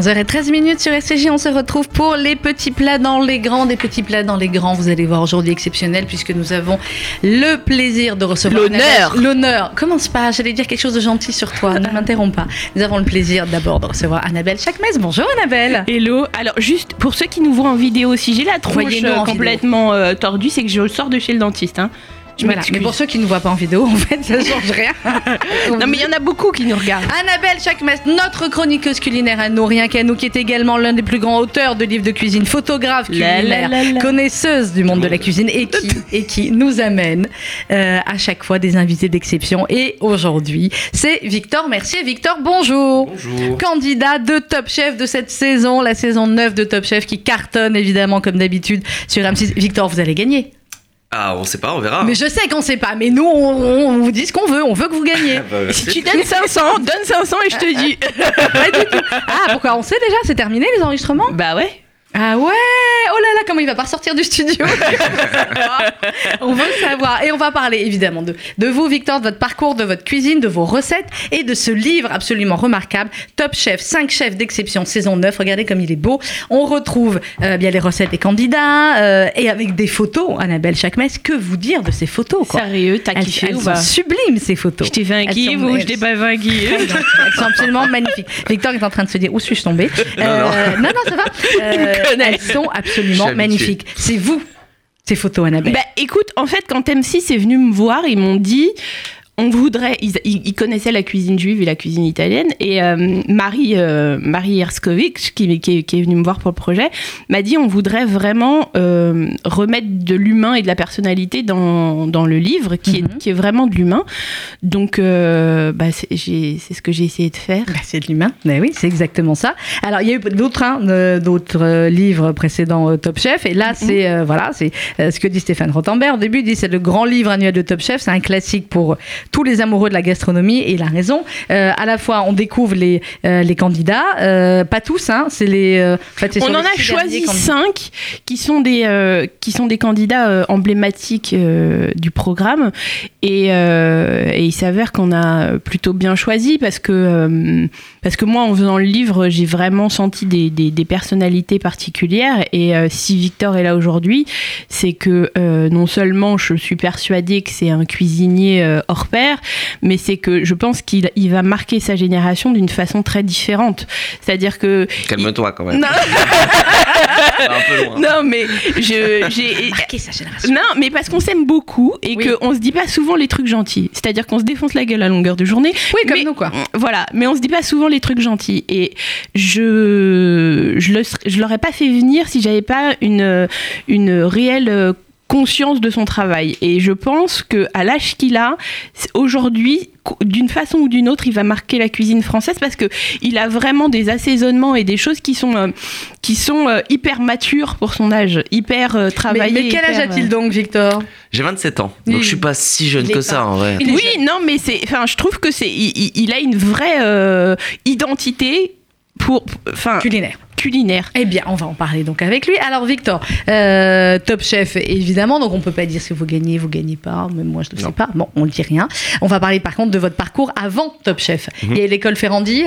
11h13 minutes sur SCJ, on se retrouve pour les petits plats dans les grands, des petits plats dans les grands. Vous allez voir aujourd'hui exceptionnel puisque nous avons le plaisir de recevoir L'honneur. L'honneur. Commence pas, j'allais dire quelque chose de gentil sur toi. Ne m'interromps pas. Nous avons le plaisir d'abord de recevoir Annabelle Chakmes. Bonjour Annabelle. Hello. Alors juste pour ceux qui nous voient en vidéo, si j'ai la tronche euh, complètement euh, tordue, c'est que je sors de chez le dentiste. Hein. Je Voilà. m'excuse. Mais pour ceux qui ne voient pas en vidéo, en fait, ça change rien. Non mais il y en a beaucoup qui nous regardent. Annabelle Chakmes, notre chroniqueuse culinaire à nous, rien qu'à nous, qui est également l'un des plus grands auteurs de livres de cuisine, photographe La, culinaire, la, la, la. connaisseuse du monde de la cuisine et qui, et qui nous amène euh, à chaque fois des invités d'exception. Et aujourd'hui, c'est Victor Mercier. Victor, bonjour. Bonjour. Candidat de Top Chef de cette saison, la saison 9 de Top Chef qui cartonne évidemment comme d'habitude sur M6. Victor, vous allez gagner. Ah, on sait pas, on verra. Mais je sais qu'on sait pas, mais nous, on, on vous dit ce qu'on veut, on veut que vous gagniez. Ah, bah, Si tu donnes 500, donne 500 et je te dis. Pas du tout. Ah, pourquoi on sait déjà C'est terminé les enregistrements? Bah ouais. Ah ouais Oh là là, comment il va pas sortir du studio On veut savoir. Et on va parler évidemment de, de vous, Victor, de votre parcours, de votre cuisine, de vos recettes et de ce livre absolument remarquable, Top Chef, 5 chefs d'exception, saison 9. Regardez comme il est beau. On retrouve euh, bien les recettes des candidats euh, et avec des photos. Annabelle Chakmes, que vous dire de ces photos quoi Sérieux, t'as kiffé elles ou sont pas sublimes ces photos. Je t'ai fait un sont- ou je t'ai sont- pas fait un kiff Elles sont absolument magnifiques. Victor est en train de se dire où suis-je tombée Non, Euh, non, non, ça va. Elles sont absolument magnifiques. C'est vous, ces photos, Annabelle. Bah écoute, en fait, quand M6 est venu me voir, ils m'ont dit. On voudrait, ils, connaissaient la cuisine juive et la cuisine italienne, et euh, Marie, euh, Marie Herskovich, qui, qui, est- qui est venue me voir pour le projet, m'a dit on voudrait vraiment euh, remettre de l'humain et de la personnalité dans, dans le livre, qui, Mhm. est, qui est vraiment de l'humain. Donc, euh, bah, c'est ce que j'ai essayé de faire. Bah, c'est de l'humain. Mais oui, c'est exactement ça. Alors, il y a eu d'autres hein, d'autres livres précédents Top Chef. Et là, c'est voilà, c'est euh, ce que dit Stéphane Rothenberg. Au début, il dit c'est le grand livre annuel de Top Chef. C'est un classique pour tous les amoureux de la gastronomie. Et il a raison. Euh, à la fois, on découvre les, euh, les candidats. euh, pas tous, hein. C'est les. On en les a choisi cinq qui sont des, qui sont des candidats emblématiques du programme. Et, et il s'avère qu'on a plutôt bien choisi parce que, parce que moi, en faisant le livre, j'ai vraiment senti des, des, des personnalités particulières. Et si Victor est là aujourd'hui, c'est que non seulement je suis persuadée que c'est un cuisinier hors mais c'est que je pense qu'il il va marquer sa génération d'une façon très différente. C'est-à-dire que Calme-toi quand même. non, un peu loin. non, mais je, j'ai. Marquer sa génération. Non, mais parce qu'on s'aime beaucoup et Oui. qu'on se dit pas souvent les trucs gentils. C'est-à-dire qu'on se défonce la gueule à longueur de journée. Oui, comme mais- nous, quoi. Voilà, mais on se dit pas souvent les trucs gentils. Et je je, le, je l'aurais pas fait venir si j'avais pas une, une réelle euh, conscience de son travail. Et je pense que à l'âge qu'il a, aujourd'hui, d'une façon ou d'une autre, il va marquer la cuisine française parce que il a vraiment des assaisonnements et des choses qui sont euh, qui sont euh, hyper matures pour son âge, hyper euh, Mais, travaillées. mais quel âge a-t-il donc, Victor? J'ai 27 ans, donc Il- je suis pas si jeune que pas- ça en vrai. Oui, jeune. non, mais c'est, enfin, je trouve que c'est, il, il- il a une vraie euh, identité pour, enfin, Culinaire. culinaire. Eh bien, on va en parler donc avec lui. Alors, Victor, euh, Top Chef, évidemment, donc on peut pas dire si vous gagnez, vous gagnez pas, même moi je ne sais pas. Bon, on ne dit rien. On va parler par contre de votre parcours avant Top Chef. Mhm. Il y a l'école Ferrandi?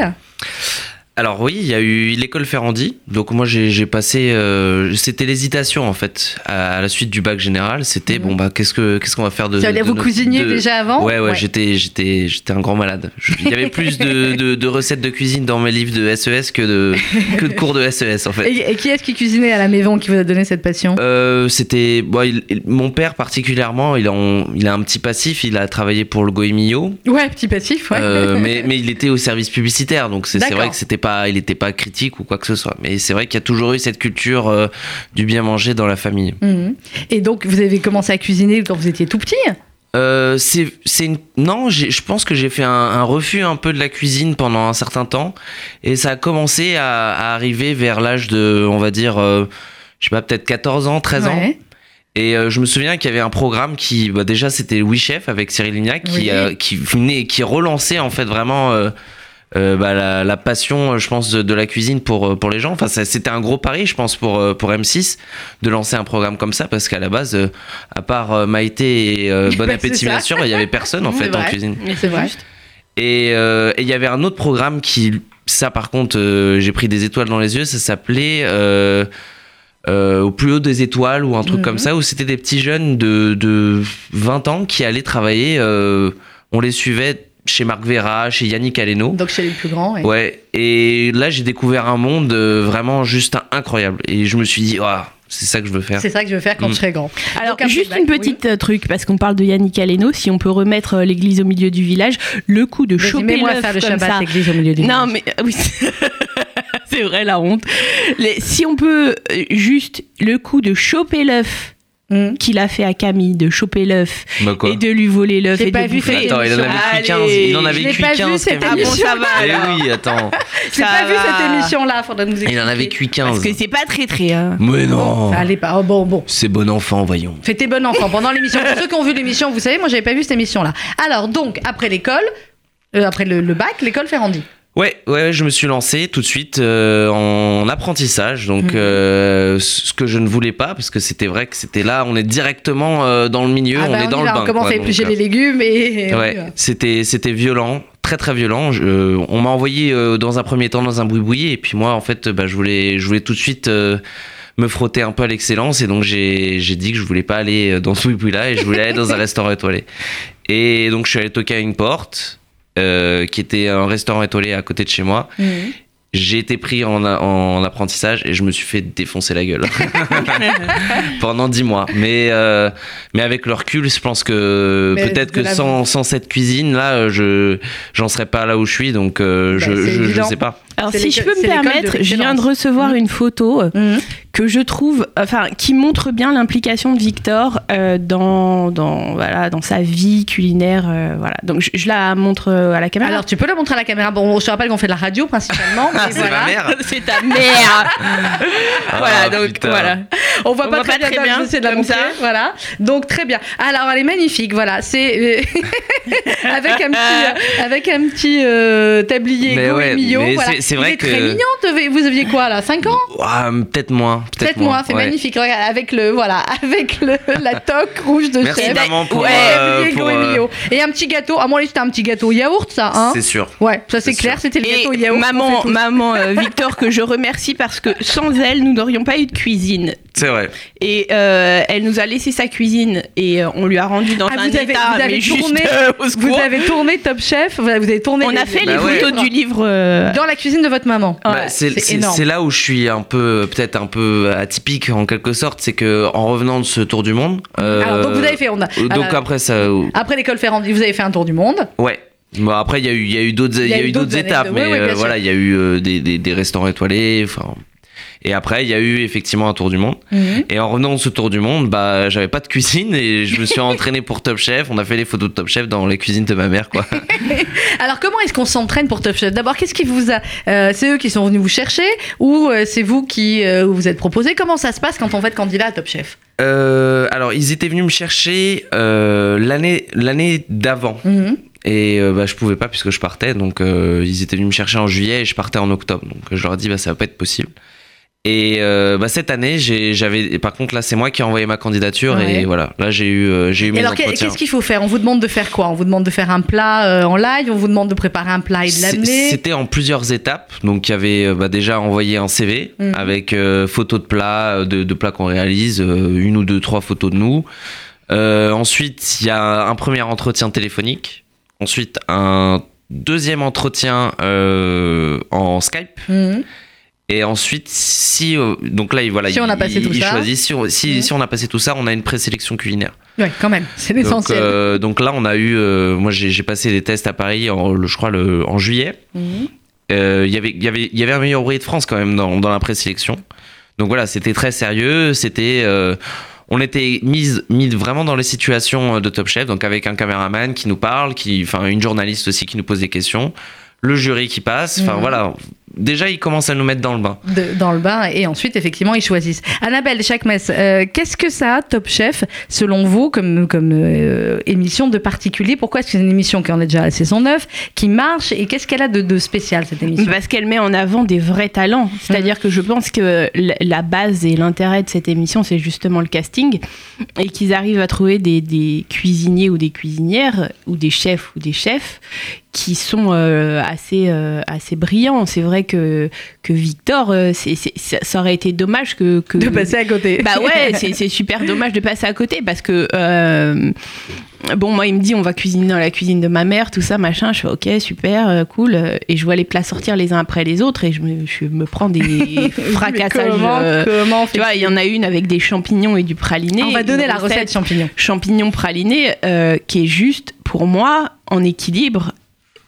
Alors oui, il y a eu l'école Ferrandi. Donc moi j'ai passé, euh, c'était l'hésitation en fait à, à la suite du bac général. C'était Mhm. bon bah qu'est-ce que qu'est-ce qu'on va faire de. Dire de vous notre- cuisiniez de- déjà avant Ouais, ouais, j'étais, j'étais, j'étais un grand malade. Il y avait plus de, de, de recettes de cuisine dans mes livres de SES que de, que de cours de SES en fait. Et, et qui est-ce qui cuisinait à la maison qui vous a donné cette passion? Euh, c'était bon, il- il- mon père particulièrement, il a, on- il a un petit passif, il a travaillé pour le Goemio, Ouais, petit passif, ouais. euh, mais, mais il était au service publicitaire, donc c'est vrai que c'était pas, il n'était pas critique ou quoi que ce soit. Mais c'est vrai qu'il y a toujours eu cette culture euh, du bien manger dans la famille. Mhm. Et donc, vous avez commencé à cuisiner quand vous étiez tout petit? Euh, c'est, une... non, je pense que j'ai fait un, un refus un peu de la cuisine pendant un certain temps, et ça a commencé à, à arriver vers l'âge de, on va dire, euh, je sais pas, peut-être 14 ans, 13 ans. Et euh, je me souviens qu'il y avait un programme qui, bah, déjà, c'était Oui Chef avec Cyril Lignac, qui, Oui. qui venait, qui relançait en fait vraiment euh, euh, bah, la, la passion, je pense, de, de la cuisine pour euh, pour les gens. Enfin, c'était un gros pari, je pense, pour euh, pour M6 de lancer un programme comme ça, parce qu'à la base, euh, à part euh, Maïté et euh, Bon Appétit bien sûr, il y avait personne en fait en cuisine. C'est vrai. Et euh, et il y avait un autre programme qui ça, par contre, euh, j'ai pris des étoiles dans les yeux. Ça s'appelait euh, euh, Au plus haut des étoiles ou un truc Mhm. comme ça, où c'était des petits jeunes de, de 20 ans qui allaient travailler. euh, on les suivait chez Marc Vera, chez Yannick Aleno. Donc chez les plus grands. ouais. Ouais, et là, j'ai découvert un monde euh, vraiment juste incroyable. Et je me suis dit, Ouah, c'est ça que je veux faire. C'est ça que je veux faire quand Mm. je serai grand. Alors, Donc, juste une petite euh, truc, parce qu'on parle de Yannick Aleno, si on peut remettre euh, l'église au milieu du village, le coup de choper l'œuf le comme Shabbat ça. église au milieu du Non, village. mais oui, c'est vrai la honte. Les- si on peut juste le coup de choper l'œuf Mm. qu'il a fait à Camille, de choper l'œuf Bah et de lui voler l'œuf J'ai et pas de vu bouffer. Attends, il en avait Allez. cuit 15. Il en pas vu, 15. cette Camille. Ah bon, ça va Eh alors. oui, attends. J'ai pas vu va. cette émission-là, faudrait nous expliquer. Il en avait cuit 15. Parce que c'est pas très très. hein. Mais non. Allait pas. Oh, bon, bon. C'est bon enfant, voyons. Fais tes bon enfant pendant l'émission. Pour ceux qui ont vu l'émission, vous savez, moi j'avais pas vu cette émission-là. Alors donc, après l'école, euh, après le, le bac, l'école Ferrandi. Ouais, ouais, je me suis lancé tout de suite euh, en apprentissage, donc Mhm. euh, ce que je ne voulais pas, parce que c'était vrai que c'était là, on est directement euh, dans le milieu, Ah on bah, est dans y le bain. On commence quoi, à éplucher donc, les légumes et. euh, Ouais, c'était c'était violent, très très violent. Je- euh, on m'a envoyé euh, dans un premier temps dans un boui et puis moi en fait, bah, je voulais je voulais tout de suite euh, me frotter un peu à l'excellence et donc j'ai j'ai dit que je voulais pas aller euh, dans ce boui là et je voulais aller dans un restaurant étoilé. Et donc je suis allé toquer à une porte. Euh, qui était un restaurant étoilé à côté de chez moi Mhm. j'ai été pris en, en apprentissage et je me suis fait défoncer la gueule pendant dix mois. Mais, euh, mais avec le recul, je pense que peut-être que sans, sans cette cuisine, là, je j'en serais pas là où je suis. Donc euh, Bah, je, je, sais pas. Alors si je peux me permettre, je viens de recevoir Mhm. une photo euh, Mhm. que je trouve, enfin, qui montre bien l'implication de Victor euh, dans, dans, voilà, dans sa vie culinaire. euh, voilà. Donc je, je la montre à la caméra. Alors tu peux la montrer à la caméra. Bon, je te rappelle qu'on fait de la radio principalement. mais c'est voilà. ma mère. c'est ta mère. voilà, Ah, donc putain. voilà. On voit On pas voit très pas bien, très donc bien, j'essaie de la montrer. ça. Voilà. Donc très bien. Alors elle est magnifique. Voilà. C'est avec un petit, avec un petit euh, tablier Mais ouais, Goemio. mais voilà. C'est- vrai est très que- mignon. Vous aviez quoi là 5 ans? Ah, peut-être moins. Peut-être moi. C'est ouais. magnifique. Regarde, avec le voilà, avec le, la toque rouge de Merci chef. maman pour. Ouais, euh, pour, euh. Et un petit gâteau. À mon avis, c'était un petit gâteau yaourt, ça. Hein c'est sûr. ouais, ça c'est clair. C'était le Et gâteau yaourt. maman, maman euh, Victor, que je remercie parce que sans elle, nous n'aurions pas eu de cuisine. C'est vrai. Et euh, elle nous a laissé sa cuisine et on lui a rendu dans Ah, un vous avez- état vous avez mais juste, tourné- euh, au Vous avez tourné Top Chef. Vous avez tourné. On les- a fait Bah les ouais. photos du livre. euh, dans la cuisine de votre maman. Bah, Ouais, c'est c'est c'est- énorme. c'est là où je suis un peu, peut-être un peu atypique en quelque sorte, c'est que en revenant de ce tour du monde. euh, Alors donc vous avez fait. On a, Donc alors, après ça, après l'école Ferrandi, vous avez fait un tour du monde. ouais. Bon, après il y a eu, il y a eu d'autres, il y a eu d'autres années étapes, de- mais euh, voilà, il y a eu euh, des, des, des restaurants étoilés, enfin. Et après il y a eu effectivement un tour du monde. Et en revenant de ce tour du monde, bah j'avais pas de cuisine et je me suis entraîné pour Top Chef. On a fait les photos de Top Chef dans les cuisines de ma mère, quoi. Alors comment est-ce qu'on s'entraîne pour Top Chef? D'abord, qu'est-ce qui vous a euh, C'est eux qui sont venus vous chercher ou euh, c'est vous qui euh, vous êtes proposé? Comment ça se passe quand on va être candidat à Top Chef? Alors ils étaient venus me chercher l'année l'année d'avant. Mhm. Et euh, bah, je pouvais pas puisque je partais. Donc euh, ils étaient venus me chercher en juillet et je partais en octobre. Donc je leur ai dit bah ça va pas être possible. Et euh, bah, cette année, j'avais. Par contre là, c'est moi qui ai envoyé ma candidature Ouais. et voilà. Là, j'ai eu, euh, j'ai eu Et mes alors qu'est-ce qu'il faut faire? On vous demande de faire quoi? On vous demande de faire un plat euh, en live? On vous demande de préparer un plat et de l'amener? C'était en plusieurs étapes. Donc, il y avait bah, déjà envoyé un CV Mhm. avec euh, photos de plats, de, de plats qu'on réalise, une ou deux, trois photos de nous. Ensuite, il y a un premier entretien téléphonique. Ensuite, un deuxième entretien en Skype. Mhm. Et ensuite, si euh, donc là, il- voilà, Si on a passé il, tout il ça. choisit. Si on, si, Mhm. si on a passé tout ça, on a une présélection culinaire. Ouais, quand même, c'est Donc, l'essentiel. euh, donc là, on a eu, euh, moi, j'ai passé des tests à Paris, en, le- je crois, le, en juillet. Il y avait- y avait- il y avait un meilleur ouvrier de France quand même dans, dans la présélection. Donc voilà, c'était très sérieux. C'était, on était mis, mis vraiment dans les situations de Top Chef, donc avec un caméraman qui nous parle, qui, enfin une journaliste aussi qui nous pose des questions, le jury qui passe. Enfin Mhm. voilà, déjà, ils commencent à nous mettre dans le bain. de- dans le bain et ensuite effectivement ils choisissent. Annabelle Chakmes, euh, qu'est-ce que ça a Top Chef selon vous comme, comme euh, émission de particulier? Pourquoi est-ce que c'est une émission qui en est déjà à la saison 9, qui marche et qu'est-ce qu'elle a de, de spécial cette émission? Parce qu'elle met en avant des vrais talents. C'est-à-dire que je pense que la- la base et l'intérêt de cette émission, c'est justement le casting. Et qu'ils arrivent à trouver des, des cuisiniers ou des cuisinières, ou des chefs ou des chefs, qui sont euh, assez, euh, assez brillants. C'est vrai que, que Victor, euh, c'est- c'est- ça aurait été dommage que. que de passer à côté. bah ouais, c'est c'est super dommage de passer à côté parce que euh, bon, moi il me dit on va cuisiner dans la cuisine de ma mère, tout ça machin. Je fais ok super euh, cool et je vois les plats sortir les uns après les autres et je me, je me prends des fracassages. comment, euh, comment tu vois, il y en a une avec des champignons et du praliné. On va donner la recette champignons. champignons pralinés euh, qui est juste pour moi en équilibre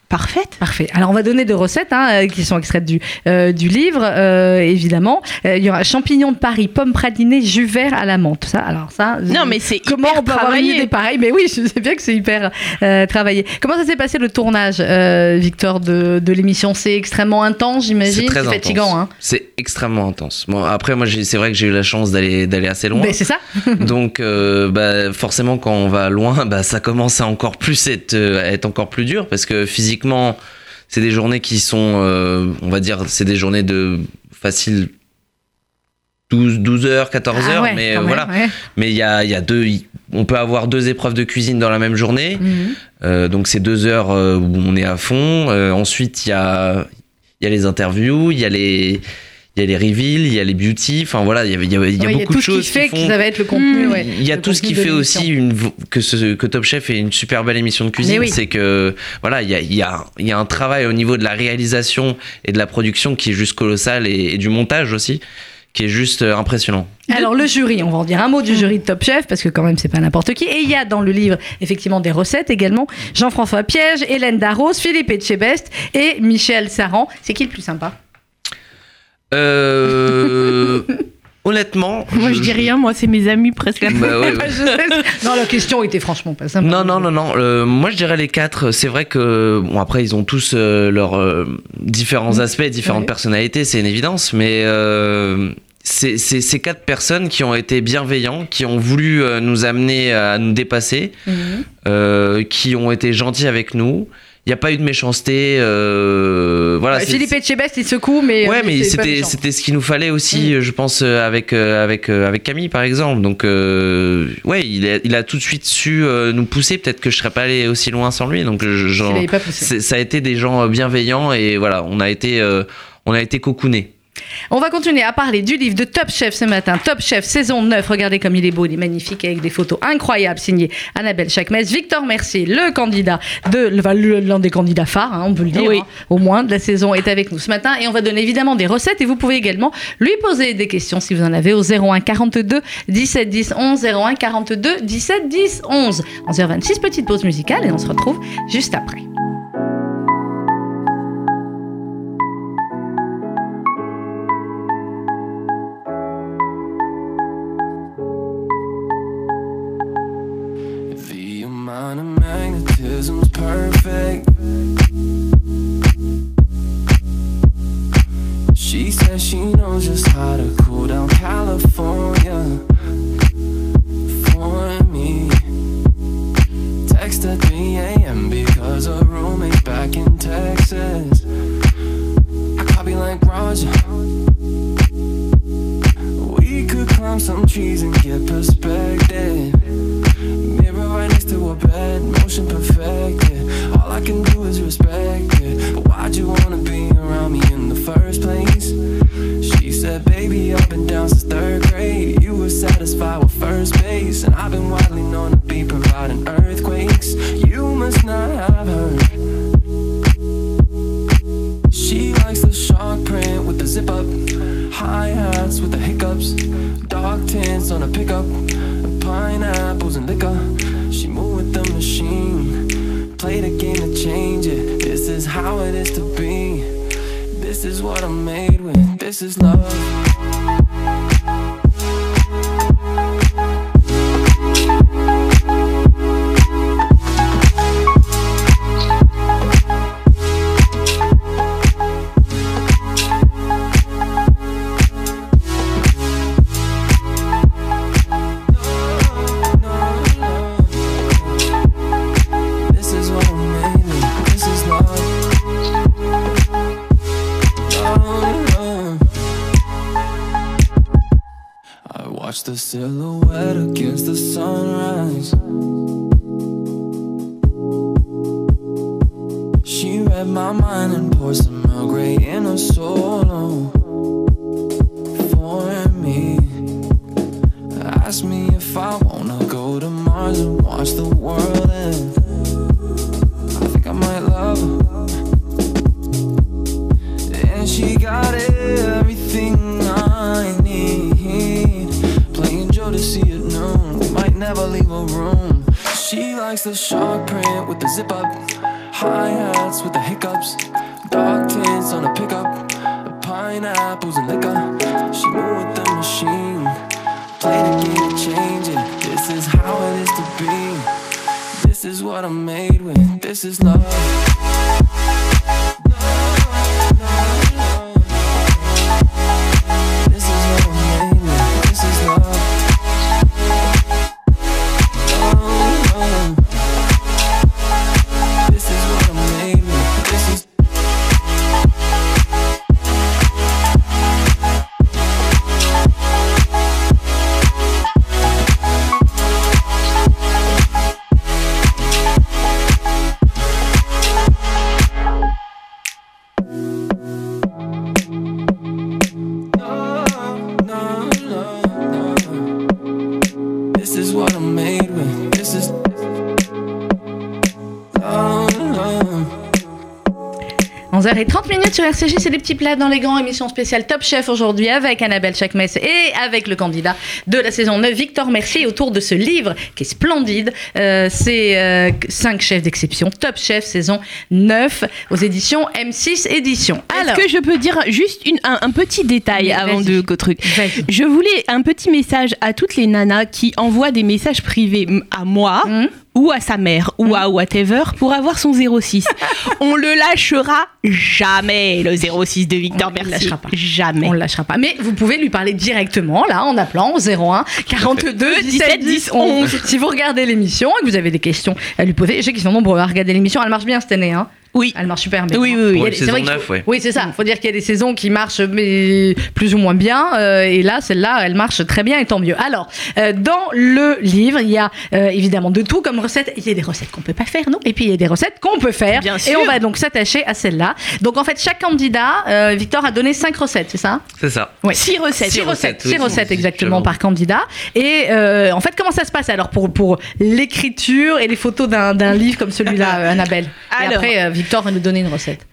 parfaite. Parfait. Alors on va donner deux recettes hein, euh, qui sont extraites du, euh, du livre, euh, évidemment. Euh, il y aura champignons de Paris, pommes pralinées, jus vert à la menthe. Ça, alors ça. Non mais c'est Comment hyper on peut avoir une pareille Mais oui, je sais bien que c'est hyper euh, travaillé. Comment ça s'est passé le tournage, euh, Victor, de, de l'émission? C'est extrêmement intense, C'est j'imagine. C'est intense. fatigant, hein? C'est extrêmement intense. Bon, après, moi, c'est vrai que j'ai eu la chance d'aller d'aller assez loin. Mais c'est ça. Donc, euh, bah, forcément, quand on va loin, bah, ça commence à encore plus être, à être encore plus dur parce que physiquement, c'est des journées qui sont, euh, on va dire, c'est des journées de facile 12, 12 heures, 14 Ah heures, ouais, mais euh, même, voilà. ouais. Mais il y a, il y a deux, on peut avoir deux épreuves de cuisine dans la même journée. Mhm. Euh, donc c'est deux heures où on est à fond. Euh, ensuite il y a, il y a les interviews, il y a les, il y a les reveals, il y a les beauty. Enfin voilà, il y a, il y a, il y a Ouais, beaucoup tout de ce choses qui fait que ça va être le contenu. Mmh. ouais. Il y a tout ce qui de fait aussi une, que, ce, que Top Chef est une super belle émission de cuisine. oui. C'est que voilà, il y a, il y, a, il y a un travail au niveau de la réalisation et de la production qui est juste colossal et, et du montage aussi qui est juste euh, impressionnant. Alors le jury, on va en dire un mot du jury de Top Chef parce que quand même c'est pas n'importe qui. Et il y a dans le livre effectivement des recettes également. Jean-François Piège, Hélène Darros, Philippe Etchebest et Michel Saran. C'est qui le plus sympa? Euh, honnêtement, Moi je dis rien, moi c'est mes amis presque. Bah ouais, ouais. Je sais. Non, la question était franchement pas sympa. Non, non, non, non. euh, moi, je dirais les quatre. C'est vrai que, bon, après, ils ont tous euh, leurs euh, différents aspects, différentes Ouais. personnalités, c'est une évidence, mais euh, c'est ces quatre personnes qui ont été bienveillants, qui ont voulu nous amener à nous dépasser, Mhm. euh, qui ont été gentils avec nous. Il n'y a pas eu de méchanceté. euh, voilà. Ouais, c'est- Philippe Etchebest il secoue mais Ouais, euh, mais c'est pas c'était c'était ce qu'il nous fallait aussi, Mm. je pense, euh, avec euh, avec avec Camille par exemple. Donc euh, ouais, il a, il a tout de suite su euh, nous pousser. Peut-être que je serais pas allé aussi loin sans lui. Donc je- genre, pas ça a été des gens bienveillants et voilà, on a été euh, on a été cocoonés. On va continuer à parler du livre de Top Chef ce matin. Top Chef saison 9. Regardez comme il est beau, il est magnifique avec des photos incroyables signées Annabelle Chakmes, Victor Mercier, le candidat de enfin, le- l'un des candidats phares, hein, on peut le dire, Oui. hein, au moins de la saison est avec nous ce matin et on va donner évidemment des recettes et vous pouvez également lui poser des questions si vous en avez au 01 42 17 10 11 01 42 17 10 11. 11h26 petite pause musicale et on se retrouve juste après. Is what I'm made with. This is love. Made with. This is love. C'est les petits plats dans les grands, émission spéciale Top Chef aujourd'hui avec Annabelle Chakmes et avec le candidat de la saison 9, Victor Mercier, autour de ce livre qui est splendide. Euh, c'est 5 chefs d'exception, Top Chef saison 9 aux éditions M6 Éditions. Est-ce que je peux dire juste une- un, un petit détail avant de qu'au truc Vas-y. Je voulais un petit message à toutes les nanas qui envoient des messages privés à moi Mhm. Ou à sa mère ou à whatever pour avoir son 06. On le lâchera jamais, le 06 de Victor On le Mercier. lâchera pas. Jamais. on ne lâchera pas. Mais vous pouvez lui parler directement, là, en appelant au 01 42 17 10 11. Si vous regardez l'émission et que vous avez des questions à lui poser, je sais qu'ils sont nombreux à regarder l'émission. Elle marche bien cette année, hein Oui. Elle marche super bien. Oui, oui, oui. Pour des- vrai qu'il 9, faut- ouais. Oui, c'est ça. Il faut dire qu'il y a des saisons qui marchent mais plus ou moins bien. euh, et là, celle-là, elle marche très bien et tant mieux. Alors, euh, dans le livre, il y a euh, évidemment de tout comme recettes. Il y a des recettes qu'on peut pas faire, non? Et puis il y a des recettes qu'on peut faire. Bien Et sûr. on va donc s'attacher à celle-là. Donc en fait, chaque candidat, euh, Victor a donné cinq recettes, c'est ça? C'est ça. Ouais. Six recettes. Six Six recettes, recettes, six oui, recettes c'est- exactement par candidat. Et euh, en fait, comment ça se passe alors pour, pour l'écriture et les photos d'un d'un livre comme celui-là, Annabelle? Et Alors. après, euh, Victor va nous donner une recette.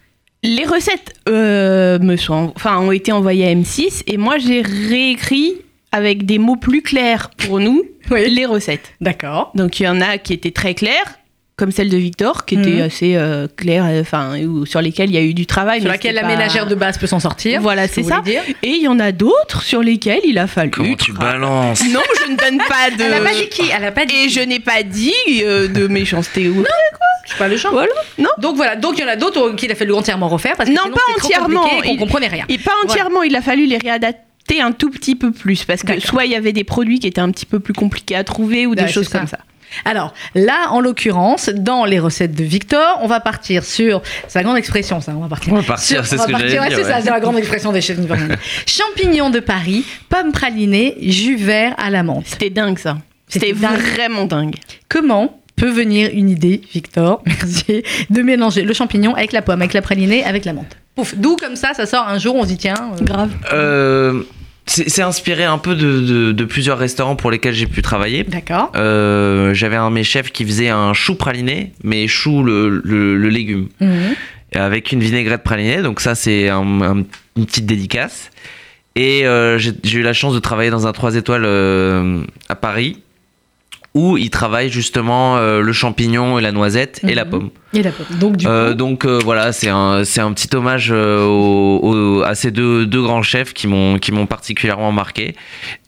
Les recettes euh, me sont, enfin, ont été envoyées à M6 et moi j'ai réécrit avec des mots plus clairs pour nous Oui. les recettes. D'accord. Donc il y en a qui étaient très claires, comme celle de Victor, qui était Mhm. assez euh, claire, euh, enfin, ou sur lesquelles il y a eu du travail. Sur laquelle la pas- ménagère de base peut s'en sortir. Voilà, ce c'est ça. dire. Et il y en a d'autres sur lesquelles il a fallu. Comment tu balances Non, je ne donne pas de. Elle a pas dit qui? Elle a pas dit. Et je n'ai pas dit euh, de méchanceté ou. Je pas le genre. Voilà. Non. Donc voilà. Donc il y en a d'autres qu'il a fallu entièrement refaire parce que Non, sinon, pas trop entièrement. compliqué et qu'on Il- comprenait rien. Et pas entièrement, il a fallu les réadapter un tout petit peu plus parce que soit il y avait des produits qui étaient un petit peu plus compliqués à trouver ou des Ouais, choses ça. comme ça. Alors là, en l'occurrence, dans les recettes de Victor, on va partir sur. C'est la grande expression, ça. On va partir. On va partir, sur- c'est on ce va que j'allais ouais, dire, C'est ça, ouais. c'est la grande expression des chefs. Champignons de Paris, pommes pralinées, jus vert à la menthe. C'était dingue ça. C'était vraiment dingue. Comment peut venir une idée, Victor, merci, de mélanger le champignon avec la pomme, avec la pralinée, avec la menthe Pouf, d'où comme ça, ça sort un jour, on se dit tiens. euh, Grave. Euh, c'est inspiré un peu de, de- de plusieurs restaurants pour lesquels j'ai pu travailler. D'accord. Euh, J'avais un de mes chefs qui faisait un chou praliné, mais chou le, le- le légume, Mhm. Avec une vinaigrette pralinée. Donc ça, c'est un- un- une petite dédicace. Et euh, j'ai j'ai eu la chance de travailler dans un 3 étoiles euh, à Paris, où ils travaillent justement euh, le champignon et la noisette et la Mhm. pomme. Et la pomme. Donc du Euh, coup, donc euh, voilà, c'est un, c'est un petit hommage au- au- à ces deux, deux grands chefs qui m'ont qui m'ont particulièrement marqué.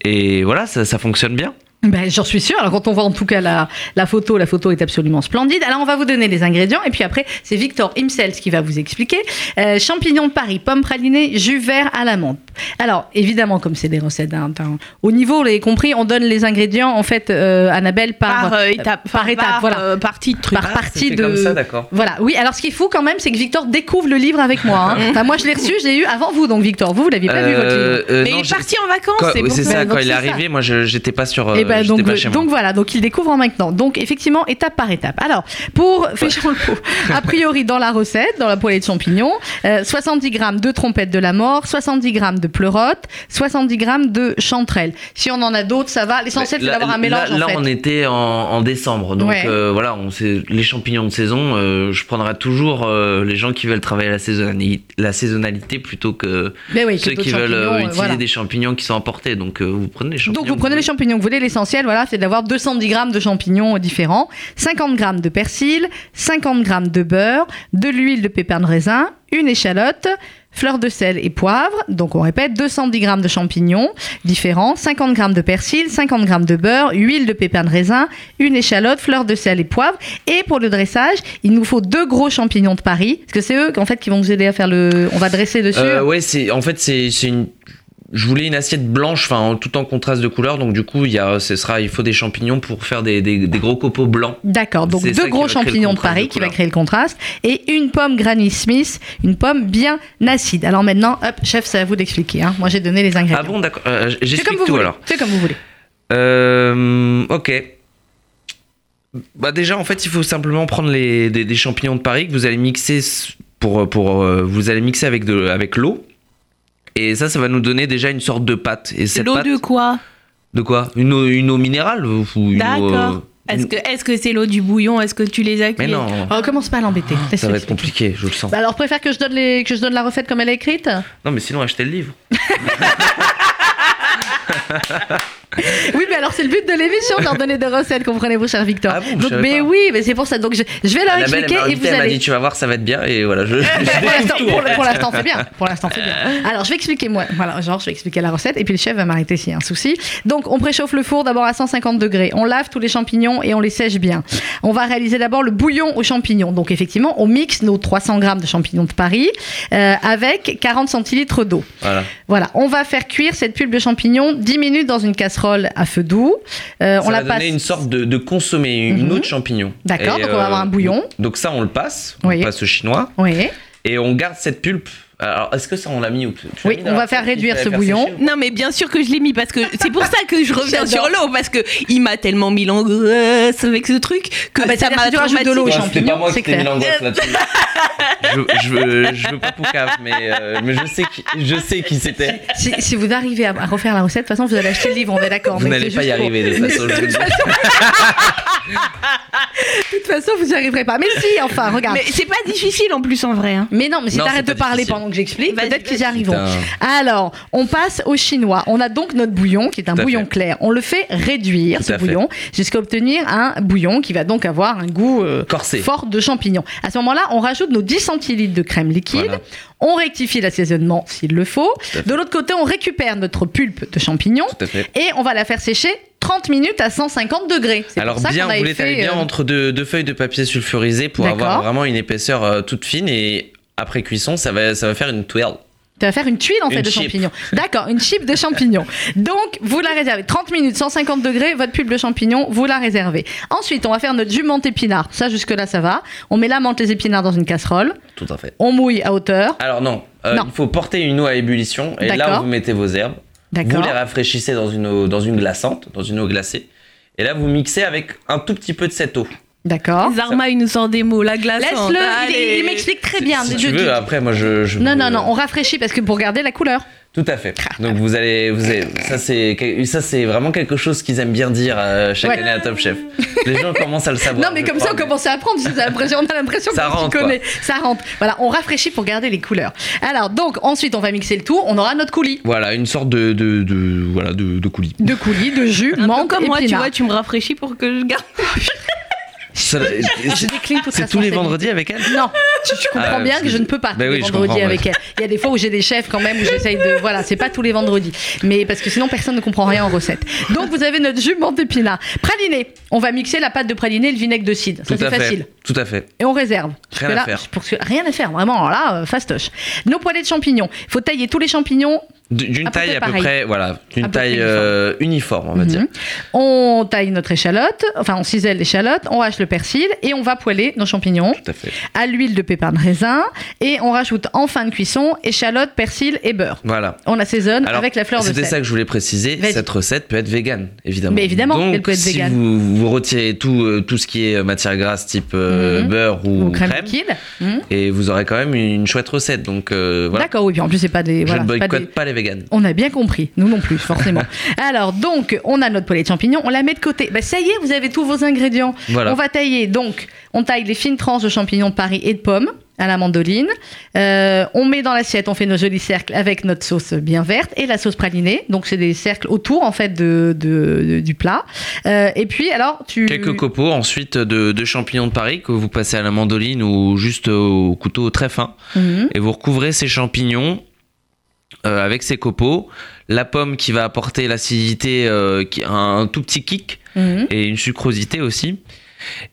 Et voilà, ça, ça fonctionne bien. ben, j'en suis sûre. Alors quand on voit en tout cas la, la photo, la photo est absolument splendide. Alors on va vous donner les ingrédients et puis après c'est Victor himself qui va vous expliquer. Euh, champignons de Paris, pommes pralinées, jus vert à la menthe. Alors, évidemment, comme c'est des recettes d'un d'un haut niveau, vous l'avez compris, on donne les ingrédients, en fait, euh, Annabelle, par, Par, euh, étape, par étape, par, voilà. euh, partie de truc. par partie C'est de... comme ça, d'accord. Voilà, oui. Alors, ce qui est fou quand même, c'est que Victor découvre le livre avec moi. hein. Enfin, moi, je l'ai reçu, je l'ai eu avant vous, donc Victor, vous, vous l'aviez pas vu, votre livre. Euh, euh, Mais non, il est parti en vacances, quand- c'est ça. quand il est ça. arrivé, moi je j'étais pas sur. euh, Et ben j'étais donc, pas chez moi. donc voilà, donc il découvre en maintenant. Donc effectivement, étape par étape. Alors, pour Féchon le pot, a priori dans la recette, dans la poêlée de champignons, euh, 70 grammes de trompette de la mort, 70 grammes de pleurote, 70 grammes de chanterelle. Si on en a d'autres, ça va. L'essentiel, c'est Là- d'avoir un mélange Là, en fait. on était en, en décembre, donc Ouais. euh, voilà, on sait, les champignons de saison. euh, je prendrai toujours euh, les gens qui veulent travailler la saisonnalité, la saisonnalité plutôt que oui, que ceux qui veulent utiliser voilà. des champignons qui sont importés. Donc vous prenez les champignons. Donc vous prenez les champignons que vous voulez, l'essentiel, voilà, c'est d'avoir 210 grammes de champignons différents, 50 grammes de persil, 50 grammes de beurre, de l'huile de pépins de raisin, une échalote, fleur de sel et poivre. Donc on répète, 210 grammes de champignons différents, 50 grammes de persil, 50 grammes de beurre, huile de pépins de raisin, une échalote, fleur de sel et poivre. Et pour le dressage, il nous faut deux gros champignons de Paris, parce que c'est eux en fait qui vont vous aider à faire le. On va dresser dessus. Euh, ouais, c'est en fait c'est une. Je voulais une assiette blanche, enfin tout en contraste de couleur, donc du coup il y a, ce sera, il faut des champignons pour faire des, des, des gros copeaux blancs. D'accord, donc deux gros champignons de Paris de qui va créer le contraste et une pomme Granny Smith, une pomme bien acide. Alors maintenant, hop, chef, c'est à vous d'expliquer. hein. Moi, j'ai donné les ingrédients. Ah bon, d'accord. euh, C'est comme J'explique vous tout voulez. alors. C'est comme vous voulez. Euh, ok. Bah déjà en fait il faut simplement prendre les, des, des champignons de Paris que vous allez mixer pour, pour euh, vous allez mixer avec de avec l'eau et ça ça va nous donner déjà une sorte de pâte. Et cette L'eau pâte de quoi? De quoi? Une eau, une eau minérale ou une eau, D'accord. euh, Est-ce que est-ce que c'est l'eau du bouillon? Est-ce que tu les as mais non. Oh, commence pas à l'embêter. ça va être compliqué je le sens. Bah alors, préfère que je donne les, que je donne la recette comme elle est écrite. non mais sinon achetez le livre Oui, mais alors c'est le but de l'émission de leur donner des recettes, comprenez-vous, cher Victor. Ah bon, Donc, mais pas. oui, mais c'est pour ça. Donc je, je vais leur Annabelle expliquer et vous elle m'a allez. dit tu vas voir ça va être bien et voilà je, je pour l'instant, c'est bien. Pour l'instant, c'est bien. Alors, je vais expliquer moi. Voilà, genre, je vais expliquer la recette et puis le chef va m'arrêter s'il y a un souci. Donc, on préchauffe le four d'abord à 150 degrés. On lave tous les champignons et on les sèche bien. On va réaliser d'abord le bouillon aux champignons. Donc, effectivement, on mixe nos 300 grammes de champignons de Paris euh, avec 40 centilitres d'eau. voilà Voilà, on va faire cuire cette pulpe de champignons 10 minutes dans une casserole à feu doux. Euh, ça on va la passe. donner une sorte de, de consommé, une Mhm. eau de champignon. D'accord, donc on va avoir un bouillon. Donc ça, on le passe, on Oui. le passe au chinois, Oui. et on garde cette pulpe. Alors, est-ce que ça, on l'a mis ou tu l'as Oui, on va faire réduire ce bouillon. sécher Non mais bien sûr que je l'ai mis parce que c'est pour ça que je reviens sur l'eau parce que il m'a tellement mis l'angoisse avec ce truc que Ah bah, ça m'a rajoutes de l'eau aux traumatisé. Champignons, pas moi c'est qui t'ai mis l'angoisse là-dessus. je, je, veux, je veux pas poucave, mais, euh, mais je sais qui, je sais qui c'était. Si, si vous arrivez à, refaire la recette, de toute façon, vous allez acheter le livre, on est d'accord. Vous mais n'allez c'est pas y arriver de toute Mais façon. De toute façon, vous n'y arriverez pas. Mais si, enfin, regarde. Mais Mais, c'est pas difficile en plus en vrai. hein. non, mais si t'arrêtes c'est de parler difficile. Pendant que j'explique, peut-être qu'ils y arriveront. Alors, on passe au chinois. On a donc notre bouillon, qui est un bouillon fait. clair. On le fait réduire, Tout ce bouillon, jusqu'à obtenir un bouillon qui va donc avoir un goût euh, Corsé. fort de champignons. À ce moment-là, on rajoute nos 10 centilitres de crème liquide. Voilà. On rectifie l'assaisonnement s'il le faut. De l'autre côté, on récupère notre pulpe de champignons Tout à fait. et on va la faire sécher 30 minutes à 150 degrés. C'est Alors pour ça bien, qu'on vous avait l'étalez bien euh, entre deux, deux feuilles de papier sulfurisé pour avoir vraiment une épaisseur euh, toute fine et après cuisson, ça va, ça va faire une twirl. Tu vas faire une tuile en fait Une de chip. champignons. D'accord, une chip de champignons. Donc, vous la réservez. 30 minutes, 150 degrés, votre pulpe de champignons, vous la réservez. Ensuite, on va faire notre jus menthe épinard. Ça, jusque-là, ça va. On met la menthe, les épinards dans une casserole. Tout à fait. On mouille à hauteur. Alors non, euh, Non. il faut porter une eau à ébullition et là vous mettez vos herbes. Vous les rafraîchissez dans une eau, dans une glaçante, dans une eau glacée. Et là vous mixez avec un tout petit peu de cette eau. D'accord. Zarma il nous sort des mots la glace. Laisse-le, il, il m'explique très bien. si Je- tu je- veux, après moi je. je Non, non, non, on rafraîchit parce que pour garder la couleur. Tout à fait. Donc vous allez, vous allez- ça c'est, ça c'est vraiment quelque chose qu'ils aiment bien dire euh, chaque Ouais. année à Top Chef. Les gens commencent à le savoir. non, mais comme crois, ça, on commence à apprendre. On a l'impression, on a l'impression Ça qu'on s'y rentre, connaît. Ça rentre. Voilà, on rafraîchit pour garder les couleurs. Alors, donc, ensuite, on va mixer le tout. On aura notre coulis. Voilà, une sorte de, de, de- voilà, de, de coulis. De coulis, de jus, Un peu menthe, comme moi, tu vois, tu me rafraîchis pour que je garde. C'est tous les vendredis avec elle? Non, Tu, tu comprends Ah, bien que je ne peux pas tous Ben les oui, je vendredis avec elle. Il y a des fois où j'ai des chefs quand même où j'essaye de. Voilà, c'est pas tous les vendredis. Mais parce que sinon personne ne comprend rien en recette. Donc vous avez notre jument d'épinards. Praliné. On va mixer la pâte de praliné et le vinaigre de cidre. Ça c'est facile. Tout à fait. Et on réserve. Rien à faire. pour que- rien à faire, vraiment. Alors là, euh, fastoche. Nos poêlées de champignons. Il faut tailler tous les champignons. D'une peu taille à peu pareil. près, voilà, d'une taille euh, uniforme, on va dire. Mhm. On taille notre échalote, enfin on cisèle l'échalote, on hache le persil et on va poêler nos champignons Tout à l'huile de pépins de raisin et on rajoute en fin de cuisson échalote, persil et beurre. Voilà. On assaisonne Alors, avec la fleur de C'était sel. ça que je voulais préciser. Cette recette peut être végane, évidemment. Mais évidemment Donc, qu'elle peut être si végane. Vous, vous retirez tout, euh, tout ce qui est matière grasse type euh, Mhm. beurre ou, Ou crème. Mhm. et vous aurez quand même une chouette recette. Donc euh, voilà. D'accord, oui, puis en plus c'est pas des. Je ne boycotte des- pas les On a bien compris, nous non plus, forcément. Alors, donc, on a notre poêlée de champignons, on la met de côté. Bah, ça y est, vous avez tous vos ingrédients. Voilà. On va tailler, donc, on taille les fines tranches de champignons de Paris et de pommes à la mandoline. Euh, on met dans l'assiette, on fait nos jolis cercles avec notre sauce bien verte et la sauce pralinée. Donc, c'est des cercles autour, en fait, de, de- de- du plat. Euh, et puis, alors, tu. Quelques copeaux ensuite de, de champignons de Paris que vous passez à la mandoline ou juste au couteau très fin. Mhm. Et vous recouvrez ces champignons euh, avec ces copeaux. La pomme qui va apporter l'acidité, euh, un tout petit kick Mhm. et une sucrosité aussi.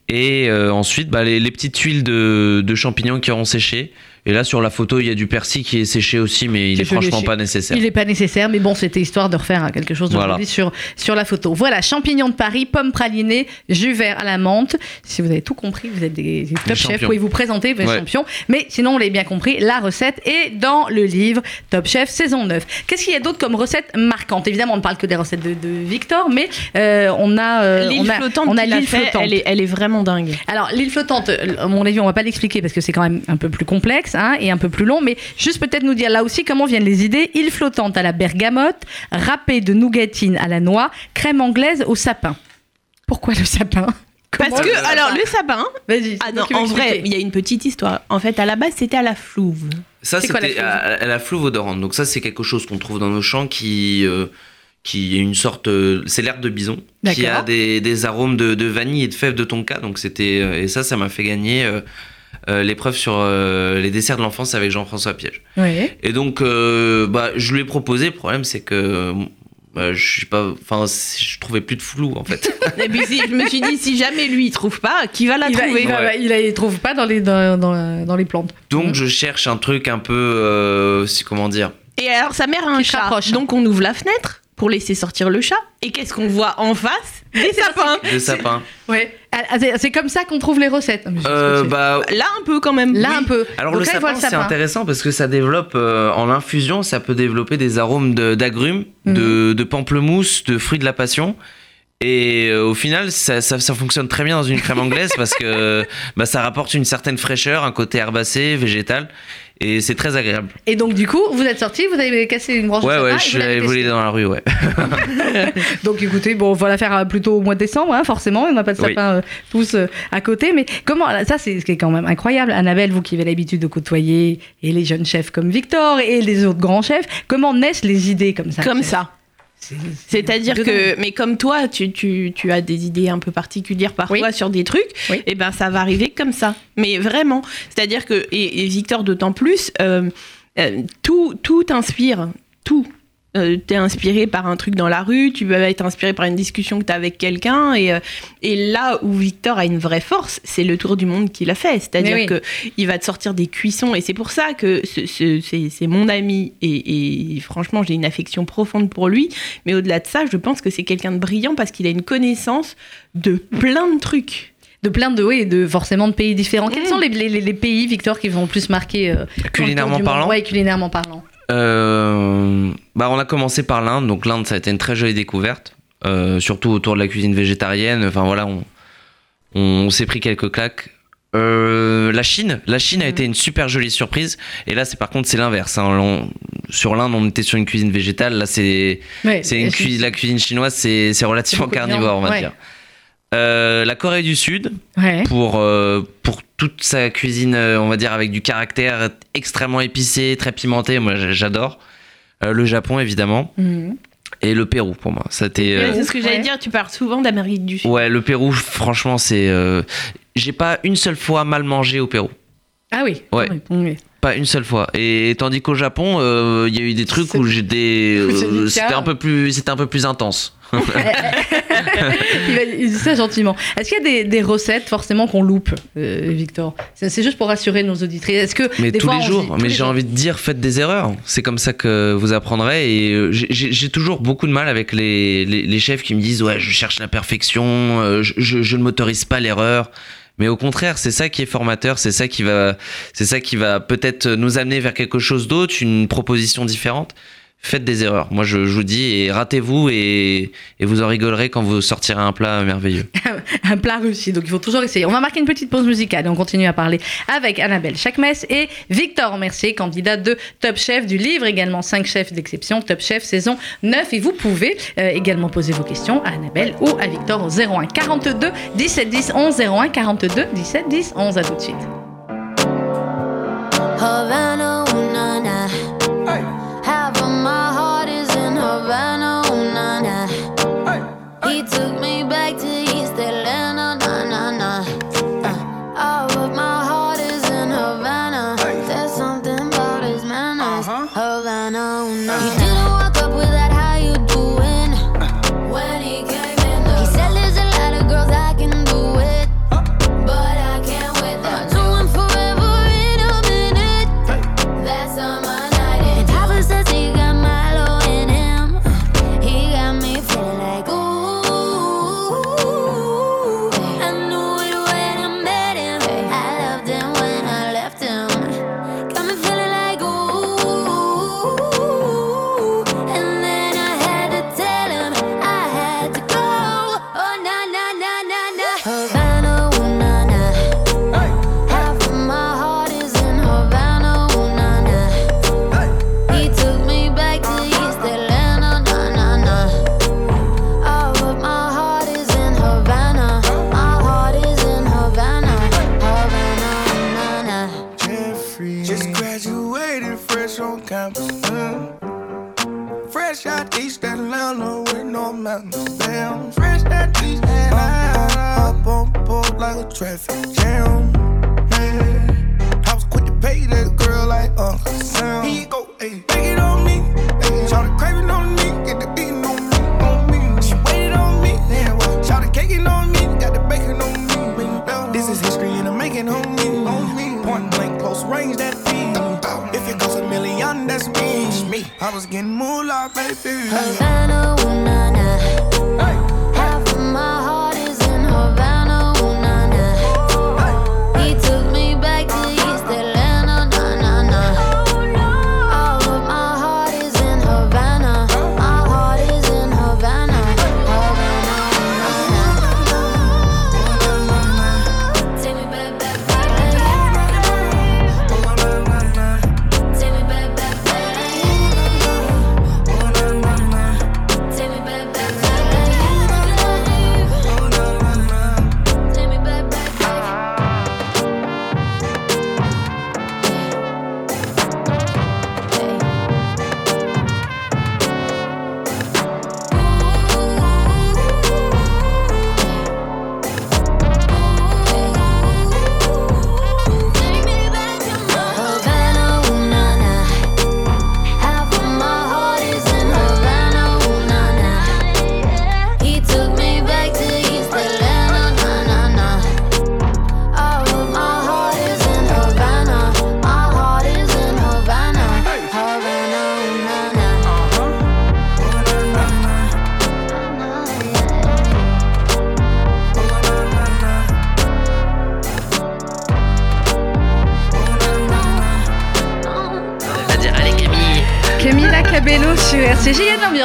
Et euh, ensuite, bah, les, les petites tuiles de, de champignons qui auront séché. Et là, sur la photo, il y a du persil qui est séché aussi, mais il C'est est franchement pas nécessaire. Il n'est pas nécessaire, mais bon, c'était histoire de refaire quelque chose de Voilà. joli sur, sur la photo. Voilà, champignons de Paris, pommes pralinées, jus vert à la menthe. Si vous avez tout compris, vous êtes des, des top chefs, vous pouvez vous présenter, vous êtes Ouais. champions. Mais sinon, on l'a bien compris, la recette est dans le livre Top Chef saison 9. Qu'est-ce qu'il y a d'autre comme recettes marquantes Évidemment, on ne parle que des recettes de, de Victor, mais euh, on a, euh, L'île flottante, on a l'île flottante. elle est, elle est vraiment dingue. Alors, l'île flottante, euh, à mon avis, on va pas l'expliquer parce que c'est quand même un peu plus complexe hein, et un peu plus long, mais juste peut-être nous dire là aussi comment viennent les idées. Île flottante à la bergamote, râpée de nougatine à la noix, crème anglaise au sapin. Pourquoi le sapin? Parce que, le sapin? alors, le sapin, Vas-y. ah non, en vrai, il y a une petite histoire. En fait, à la base, c'était à la flouve. Ça, C'est quoi la c'était flouve? à, à la flouve odorante. Donc ça, c'est quelque chose qu'on trouve dans nos champs qui, euh, qui est une sorte, euh, c'est l'herbe de bison, qui a des, des arômes de, de vanille et de fèves de tonka. Donc c'était euh, et ça, ça m'a fait gagner l'épreuve sur euh, les desserts de l'enfance avec Jean-François Piège. Oui. Et donc, euh, bah, je lui ai proposé. Le problème, c'est que bah, je suis pas, enfin, je trouvais plus de flou en fait. Et puis, si, je me suis dit, si jamais lui, il trouve pas, qui va la Il, va- trouver? il, va- Ouais. il, a- il trouve pas dans les, dans, dans- dans les plantes. Donc, je cherche un truc un peu, euh, c'est- comment dire, Et alors, sa mère a un chat. Donc, on ouvre la fenêtre pour laisser sortir le chat. Et qu'est-ce qu'on voit en face? Des sapins. des sapins. Ouais. Ah, c'est- comme ça qu'on trouve les recettes. Euh, bah, Là, un peu quand même. Là, Oui. un peu. Alors Donc le là, sapin, c'est intéressant parce que ça développe euh, en infusion, ça peut développer des arômes de- d'agrumes, Mhm. de, de pamplemousse, de fruits de la passion. Et euh, au final, ça, ça- ça fonctionne très bien dans une crème anglaise parce que bah, ça rapporte une certaine fraîcheur, un côté herbacé, végétal, et c'est très agréable. Et donc, du coup, vous êtes sorti, vous avez cassé une branche Ouais, de ouais, je testé. voler dans la rue, ouais. Donc écoutez, bon, on va la faire euh, plutôt au mois de décembre, hein, forcément. On n'a pas de Oui. sapin euh, tous euh, à côté. Mais comment Ça, c'est ce qui est quand même incroyable. Annabelle, vous qui avez l'habitude de côtoyer et les jeunes chefs comme Victor et les autres grands chefs, comment naissent les idées comme ça Comme chef ça. C'est- C'est-à-dire c'est que, mais comme toi, tu, tu, tu as des idées un peu particulières parfois Oui. sur des trucs, Oui. et ben ça va arriver comme ça. Mais vraiment. C'est-à-dire que, et, et Victor d'autant plus, euh, euh, tout, tout t'inspire. Tout. Euh, t'es inspiré par un truc dans la rue, tu vas être inspiré par une discussion que t'as avec quelqu'un, et, euh, et là où Victor a une vraie force, c'est le tour du monde qu'il a fait. C'est-à-dire Mais oui. que il va te sortir des cuissons, et c'est pour ça que ce- ce- c'est mon ami, et, et franchement j'ai une affection profonde pour lui. Mais au-delà de ça, je pense que c'est quelqu'un de brillant parce qu'il a une connaissance de plein de trucs. de plein de oui, de forcément de pays différents. Quels Mm. sont les, les- les- pays, Victor, qui vont plus marquer euh, Culinairement parlant Ouais, culinairement parlant. Euh, bah, on a commencé par l'Inde, donc l'Inde ça a été une très jolie découverte, euh, surtout autour de la cuisine végétarienne. Enfin voilà, on, on, s'est pris quelques claques. Euh, la Chine, la Chine a Mhm. été une super jolie surprise. Et là, c'est par contre c'est l'inverse. hein. Sur l'Inde, on était sur une cuisine végétale. Là, c'est Ouais, la cuisine chinoise, c'est relativement carnivore, on va ouais. dire. Euh, la Corée du Sud, Ouais. pour, euh, pour toute sa cuisine, euh, on va dire, avec du caractère extrêmement épicé, très pimenté. Moi, j'adore. Euh, le Japon, évidemment. Mhm. Et le Pérou, pour moi. C'était. Euh, c'est ce que j'allais ouais. dire, tu parles souvent d'Amérique du Sud. Ouais, le Pérou, franchement, c'est. euh, J'ai pas une seule fois mal mangé au Pérou. Ah oui. Ouais. Oui, oui. Pas une seule fois. Et tandis qu'au Japon, euh, il y a eu des trucs où j'étais, euh, c'était un peu plus, c'était un peu plus intense. il, dit ça gentiment. Est-ce qu'il y a des, des recettes forcément qu'on loupe, euh, Victor? C'est juste pour rassurer nos auditrices. Est-ce que Mais des tous fois, les jours. dit- tous mais j'ai envie de dire, faites des erreurs. C'est comme ça que vous apprendrez. Et euh, j'ai- toujours beaucoup de mal avec les, les, les chefs qui me disent ouais, je cherche la perfection, euh, je, je, je ne m'autorise pas l'erreur. Mais au contraire, c'est ça qui est formateur, c'est ça qui va, c'est ça qui va peut-être nous amener vers quelque chose d'autre, une proposition différente. Faites des erreurs. Moi, je, je vous dis, et ratez-vous et, et vous en rigolerez quand vous sortirez un plat merveilleux. un plat réussi. Donc il faut toujours essayer. On va marquer une petite pause musicale et on continue à parler avec Annabelle Chakmes et Victor Mercier, candidat de Top Chef du livre également 5 chefs d'exception, Top Chef saison 9. Et vous pouvez euh, également poser vos questions à Annabelle ou à Victor au 01 42 17 10 11 01 42 17 10 11. À tout de suite. Havana, na. He baby. Havana,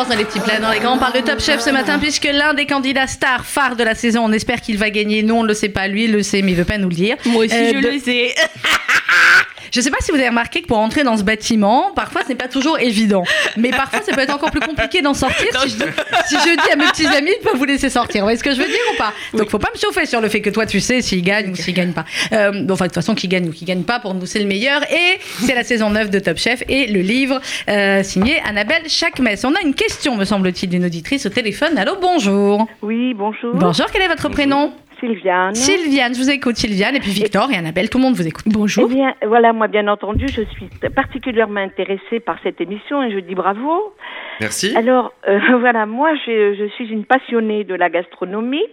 dans les petits plats. Dans les grands, on parle de Top Chef ce matin puisque l'un des candidats stars phares de la saison, on espère qu'il va gagner. Nous, on ne le sait pas. Lui, il le sait, mais il veut pas nous le dire. Moi aussi, Euh, je de- le sais. Je sais pas si vous avez remarqué que pour entrer dans ce bâtiment, parfois ce n'est pas toujours évident. Mais parfois ça peut être encore plus compliqué d'en sortir. Si je, dis, si je dis à mes petits amis de pas vous laisser sortir. Vous voyez ce que je veux dire ou pas? Donc faut pas me chauffer sur le fait que toi tu sais s'il gagne ou s'il gagne pas. Euh, bon, enfin de toute façon qui gagne ou qui gagne pas pour nous c'est le meilleur. Et c'est la saison 9 de Top Chef et le livre euh, signé Annabelle Chakmes. On a une question me semble-t-il d'une auditrice au téléphone. Allô bonjour. Oui, bonjour. Bonjour quel est votre prénom? Sylviane. Sylviane, je vous écoute, Sylviane, et puis Victor et Annabelle, tout le monde vous écoute. Eh Bonjour. bien, voilà, moi, bien entendu, je suis particulièrement intéressée par cette émission et je dis bravo. Merci. Alors, euh, voilà, moi, je, je suis une passionnée de la gastronomie.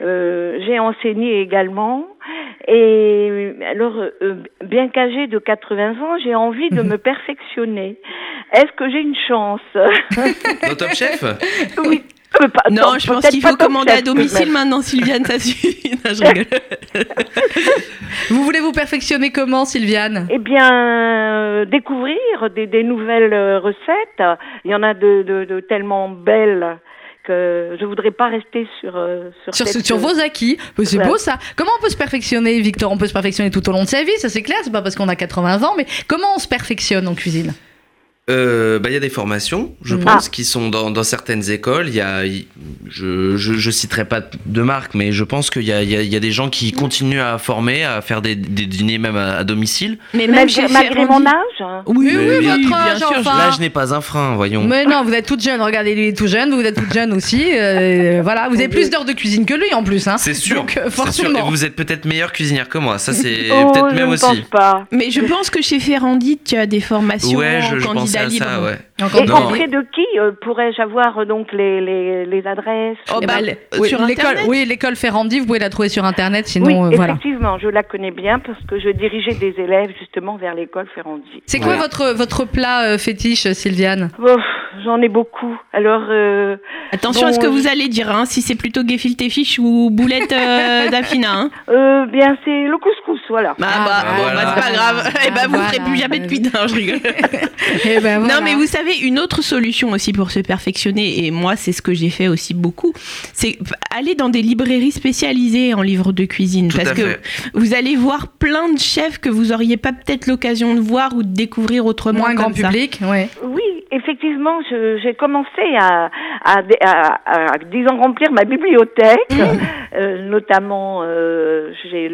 Euh, j'ai enseigné également. Et alors, euh, bien qu'âgée de 80 ans, j'ai envie de me perfectionner. Est-ce que j'ai une chance? Au Top Chef? Oui. Pas- Non, non, je pense qu'il faut commander à Chef, domicile maintenant, Sylviane, ça suffit. Non, je rigole. Vous voulez vous perfectionner comment, Sylviane? Eh bien, euh, découvrir des, des nouvelles euh, recettes. Il y en a de, de, de tellement belles que je voudrais pas rester sur euh, sur, sur, cette, sur vos acquis. C'est Ouais. beau ça. Comment on peut se perfectionner, Victor? On peut se perfectionner tout au long de sa vie, ça c'est clair, c'est pas parce qu'on a 80 ans, mais comment on se perfectionne en cuisine? Euh, bah, il y a des formations, je Mhm. pense, qui sont dans, dans certaines écoles. Il y a, je, je, je citerai pas de marque, mais je pense qu'il y y, a, il y a des gens qui continuent à former, à faire des, des dîners même à, à domicile. Mais chez malgré mon âge. hein. Oui, Oui, oui, votre âge, bien sûr. enfin. L'âge n'est pas un frein, voyons. Mais non, vous êtes toute jeune, regardez, il est tout jeune, vous êtes toute jeune aussi. euh, voilà, vous avez plus d'heures de cuisine que lui en plus. Hein. C'est sûr. Donc, euh, sûr. Et forcément. vous êtes peut-être meilleure cuisinière que moi. Ça, c'est Oh, peut-être même aussi. pense pas. Mais je pense que chez Ferrandi, tu as des formations Ouais, je, en je pensais candidat libre. ça, ouais. Encore Et Non. auprès de qui euh, pourrais-je avoir euh, donc les, les, les adresses Oh, Eh bah, ben, euh, oui, sur l'école, oui, l'école Ferrandi, vous pouvez la trouver sur internet, Oui, sinon voilà. effectivement, je la connais bien parce que je dirigeais des élèves justement vers l'école Ferrandi. C'est quoi votre, votre plat euh, fétiche, Sylviane? Oh, J'en ai beaucoup. Alors, euh, Attention Bon, à ce que vous allez dire, hein, si c'est plutôt gefilte fish ou boulette euh, d'affina. Hein. euh, bien, c'est le couscous, voilà. Bah, Ah, bah, bah, voilà. bah, c'est pas grave. Ah, Eh ben, vous ferez voilà. plus jamais de cuite. Non, je rigole. Ben, voilà. Non, mais vous savez, une autre solution aussi pour se perfectionner, et moi, c'est ce que j'ai fait aussi beaucoup, c'est aller dans des librairies spécialisées en livres de cuisine. Tout parce à que fait. vous allez voir plein de chefs que vous auriez pas peut-être l'occasion de voir ou de découvrir autrement. moins grand ça. public, ouais. Oui, effectivement, j'ai commencé à, à, à, à, disons, remplir ma bibliothèque, euh, notamment euh, j'ai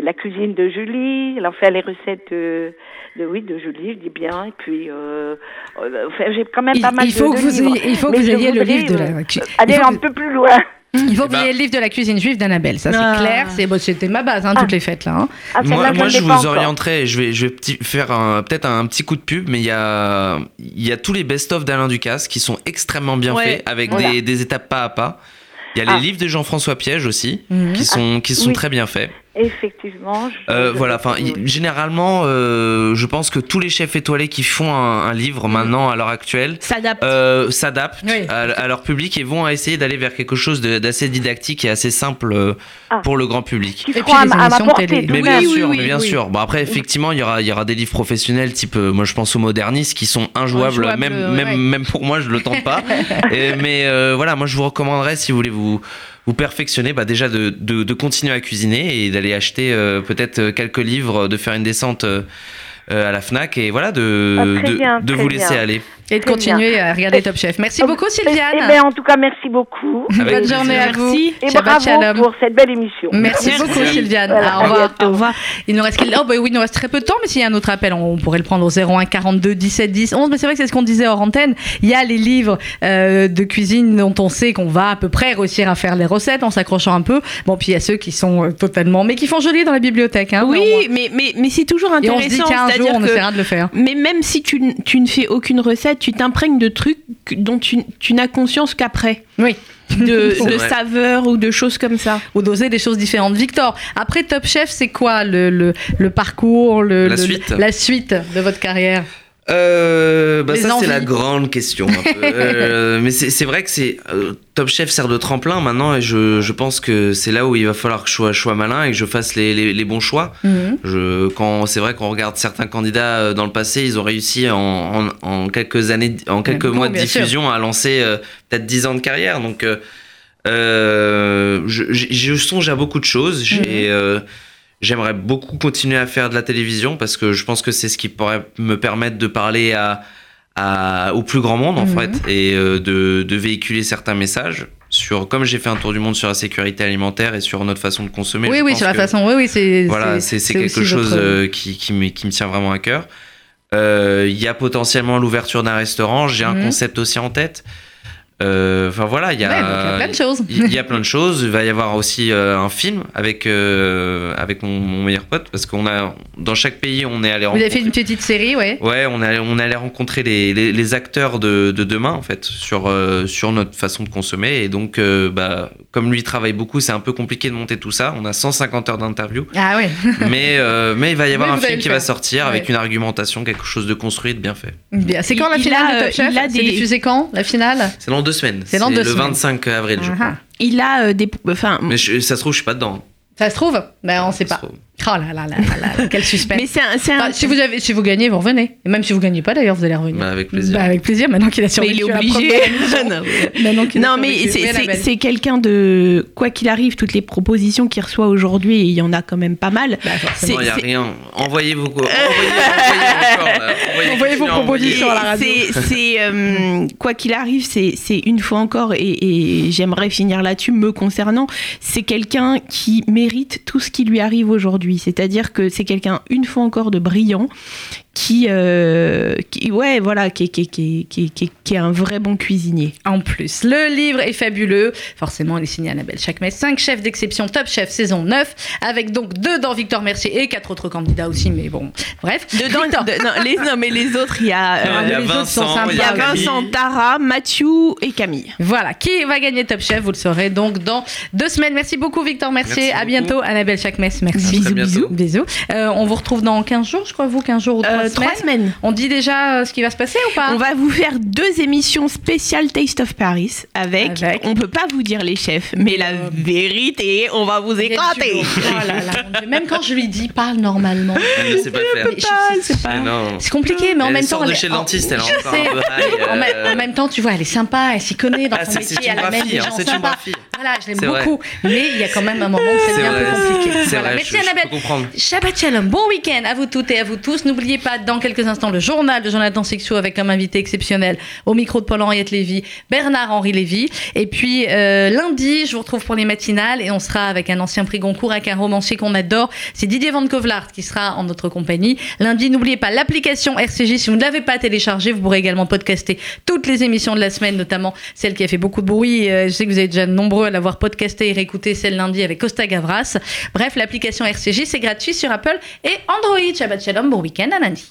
la cuisine de Julie, elle en fait les recettes de, de oui de Julie, je dis bien, et puis euh, euh, enfin, j'ai quand même Il, pas mal il faut de, que de vous livres. ayez, il faut que vous ayez le livre de la euh, il faut un que- peu plus loin. Il faut que Eh vous ben- ayez le livre de la cuisine juive d'Annabelle, ça c'est Ah. clair. C'est bon, c'était ma base, hein, toutes les fêtes là. hein. Ah, Moi, moi, je vous encore. orienterai. Je vais, je vais petit- faire peut-être un petit coup de pub, mais il y a, il y a tous les best-of d'Alain Ducasse qui sont extrêmement bien Ouais. faits, avec Voilà. des, des étapes pas à pas. Il y a Ah. les livres de Jean-François Piège aussi, Mhm. qui sont, qui sont oui. très bien faits. Effectivement. je- Euh, voilà, enfin, généralement, euh, je pense que tous les chefs étoilés qui font un, un livre maintenant, à l'heure actuelle, S'adapte. euh, s'adaptent Oui. à, à leur public et vont essayer d'aller vers quelque chose de- d'assez didactique et assez simple euh, Ah. pour le grand public. qui Et puis à, les à émissions portée télé. Mais bien oui, sûr, oui, mais bien oui. sûr. Bon après, effectivement, il y aura, il y aura des livres professionnels type, euh, moi je pense aux modernistes qui sont injouables, même, ouais. même, même pour moi, je le tente pas. Et- mais euh, voilà, moi je vous recommanderais si vous voulez vous vous perfectionner, bah déjà de, de, de continuer à cuisiner et d'aller acheter euh, peut-être euh, quelques livres, de faire une descente euh, euh, à la Fnac et voilà de, Ah, bien, de vous laisser bien. aller. Et de continuer à regarder Top Chef. Merci beaucoup Eh Sylviane. bien, en tout cas, merci beaucoup. Avec Bonne plaisir. journée à vous. Merci. Et Shabbat bravo shalom. pour cette belle émission. Merci, Merci. beaucoup Sylviane. Voilà, au revoir. Au revoir. Il nous reste oh, bah oui, il nous reste très peu de temps, mais s'il y a un autre appel, on pourrait le prendre au 01 42 17 10 11. Mais c'est vrai que c'est ce qu'on disait hors antenne. Il y a les livres euh, de cuisine dont on sait qu'on va à peu près réussir à faire les recettes en s'accrochant un peu. Bon, puis il y a ceux qui sont euh, totalement, mais qui font joli dans la bibliothèque. Hein. Oui, mais, mais, mais c'est toujours Et on se dit intéressant. qu'un jour on que- essaiera de le faire. Mais même si tu, tu ne fais aucune recette, tu t'imprègnes de trucs dont tu, tu n'as conscience qu'après. Oui. De, saveurs ou de choses comme ça. Ou d'oser des choses différentes. Victor, après Top Chef, c'est quoi le, le, le parcours, le, La le- suite. la suite de votre carrière? Euh, bah ça c'est la grande question. un peu. Euh, mais c'est c'est vrai que c'est euh, Top Chef sert de tremplin maintenant et je, je pense que c'est là où il va falloir que je sois, je sois malin et que je fasse les, les, les bons choix. Mhm. Je, quand c'est vrai qu'on regarde certains candidats euh, dans le passé, ils ont réussi en, en, en quelques années, en quelques Bon, mois de sûr. diffusion à lancer euh, peut-être 10 ans de carrière. Donc je, je- je songe à beaucoup de choses. J'ai euh, J'aimerais beaucoup continuer à faire de la télévision parce que je pense que c'est ce qui pourrait me permettre de parler à, à- au plus grand monde en Mhm. fait et euh, de, de véhiculer certains messages sur comme j'ai fait un tour du monde sur la sécurité alimentaire et sur notre façon de consommer. Oui, je oui, pense sur la que- façon. Oui, oui, c'est. voilà, c'est quelque chose votre- euh, qui, qui, me, qui me tient vraiment à cœur. Euh, Il y a potentiellement l'ouverture d'un restaurant. J'ai un Mhm. concept aussi en tête. Euh, Enfin voilà, il y a, Ouais, donc il y a plein de choses. Il y a plein de choses. Il va y avoir aussi euh, un film avec euh, avec mon, mon meilleur pote parce qu'on a dans chaque pays on est allé Vous avez fait une petite série, ouais. Ouais, on est on est allé rencontrer les, les, les acteurs de, de demain en fait sur euh, sur notre façon de consommer et donc euh, bah comme lui travaille beaucoup, c'est un peu compliqué de monter tout ça. On a 150 heures d'interview, Ah ouais. mais euh, mais il va y avoir Mais un film qui va sortir Ouais. avec une argumentation, quelque chose de construit, de bien fait. Bien. C'est quand la il finale a, de Top Chef C'est diffusé quand La finale? C'est dans deux semaines. C'est dans deux le semaines. 25 avril, je Ah, crois. ah. Il a euh, des. Enfin, Mais je- ça se trouve, je suis pas dedans. Ça se trouve Ben on sait Ça pas. trouve. Oh là là là là là, quel suspense. mais c'est un. c'est un- si, vous avez, si vous gagnez, vous revenez. Et même si vous gagnez pas, d'ailleurs, vous allez revenir. Bah, avec plaisir. Bah, avec plaisir, maintenant qu'il a mais survécu il est obligé. Non, mais- Maintenant Non, mais c'est- quelqu'un de. Quoi qu'il arrive, toutes les propositions qu'il reçoit aujourd'hui, il y en a quand même pas mal. Bah, forcément. Non, il n'y a rien. Envoyez vos envoyez, envoyez vos propositions à la radio. C'est, euh, quoi qu'il arrive, c'est, c'est une fois encore, et, et j'aimerais finir là-dessus, me concernant, c'est quelqu'un qui mérite tout ce qui lui arrive aujourd'hui. C'est-à-dire que c'est quelqu'un, une fois encore, de brillant, qui, euh, qui ouais, voilà, qui, qui, qui, qui, qui, qui est un vrai bon cuisinier. En plus, le livre est fabuleux. Forcément, il est signé Annabelle Chakmes. 5 chefs d'exception, Top Chef saison 9, avec donc dedans Victor Mercier et quatre autres candidats aussi, mais bon, bref. Dedans, Victor. de- non, les, non, mais les autres, il y a, euh, il y a les autres sont Vincent, il y a. Vincent, Tara, Mathieu et Camille. Voilà, qui va gagner Top Chef, vous le saurez donc dans deux semaines. Merci beaucoup Victor Mercier, Merci à beaucoup. bientôt Annabelle Chakmes, merci. Bisous, bientôt. bisous. Bisous. Euh, on vous retrouve dans 15 jours, je crois, vous, 15 jours ou 3 Euh, semaines. trois semaines. On dit déjà euh, ce qui va se passer ou pas On va vous faire deux émissions spéciales Taste of Paris avec, Avec on peut pas vous dire les chefs, mais la vérité, on va vous éclater. Oh là là. Même quand je lui dis parle normalement. Elle ne sait pas le faire. Mais je- c'est pas. Compliqué, mais en même sort temps. de elle- chez le en- dentiste, elle En, même- euh, en même temps, tu vois, elle est sympa, elle s'y connaît dans Ah, son c'est- métier, c'est une elle amène des hein, gens sympas. Voilà, je l'aime beaucoup. Mais il y a quand même un moment où ça C'est devient un vrai, peu compliqué. Merci Annabelle. peux comprendre. Shabbat Shalom, bon week-end à vous toutes et à vous tous. N'oubliez pas, dans quelques instants, le journal de Jonathan Sexo avec comme invité exceptionnel au micro de Paul-Henriette Lévy, Bernard-Henri Lévy. Et puis euh, lundi, je vous retrouve pour les matinales et on sera avec un ancien prix Goncourt, avec un romancier qu'on adore. C'est Didier Van Kovlart qui sera en notre compagnie. Lundi, n'oubliez pas l'application RCJ. Si vous ne l'avez pas téléchargée, vous pourrez également podcaster toutes les émissions de la semaine, notamment celle qui a fait beaucoup de bruit. Euh, Je sais que vous êtes déjà nombreux à l'avoir podcastée et réécoutée celle lundi avec Costa Gavras. Bref, l'application RCJ, c'est gratuit sur Apple et Android. Shabbat Shalom, bon week-end à lundi.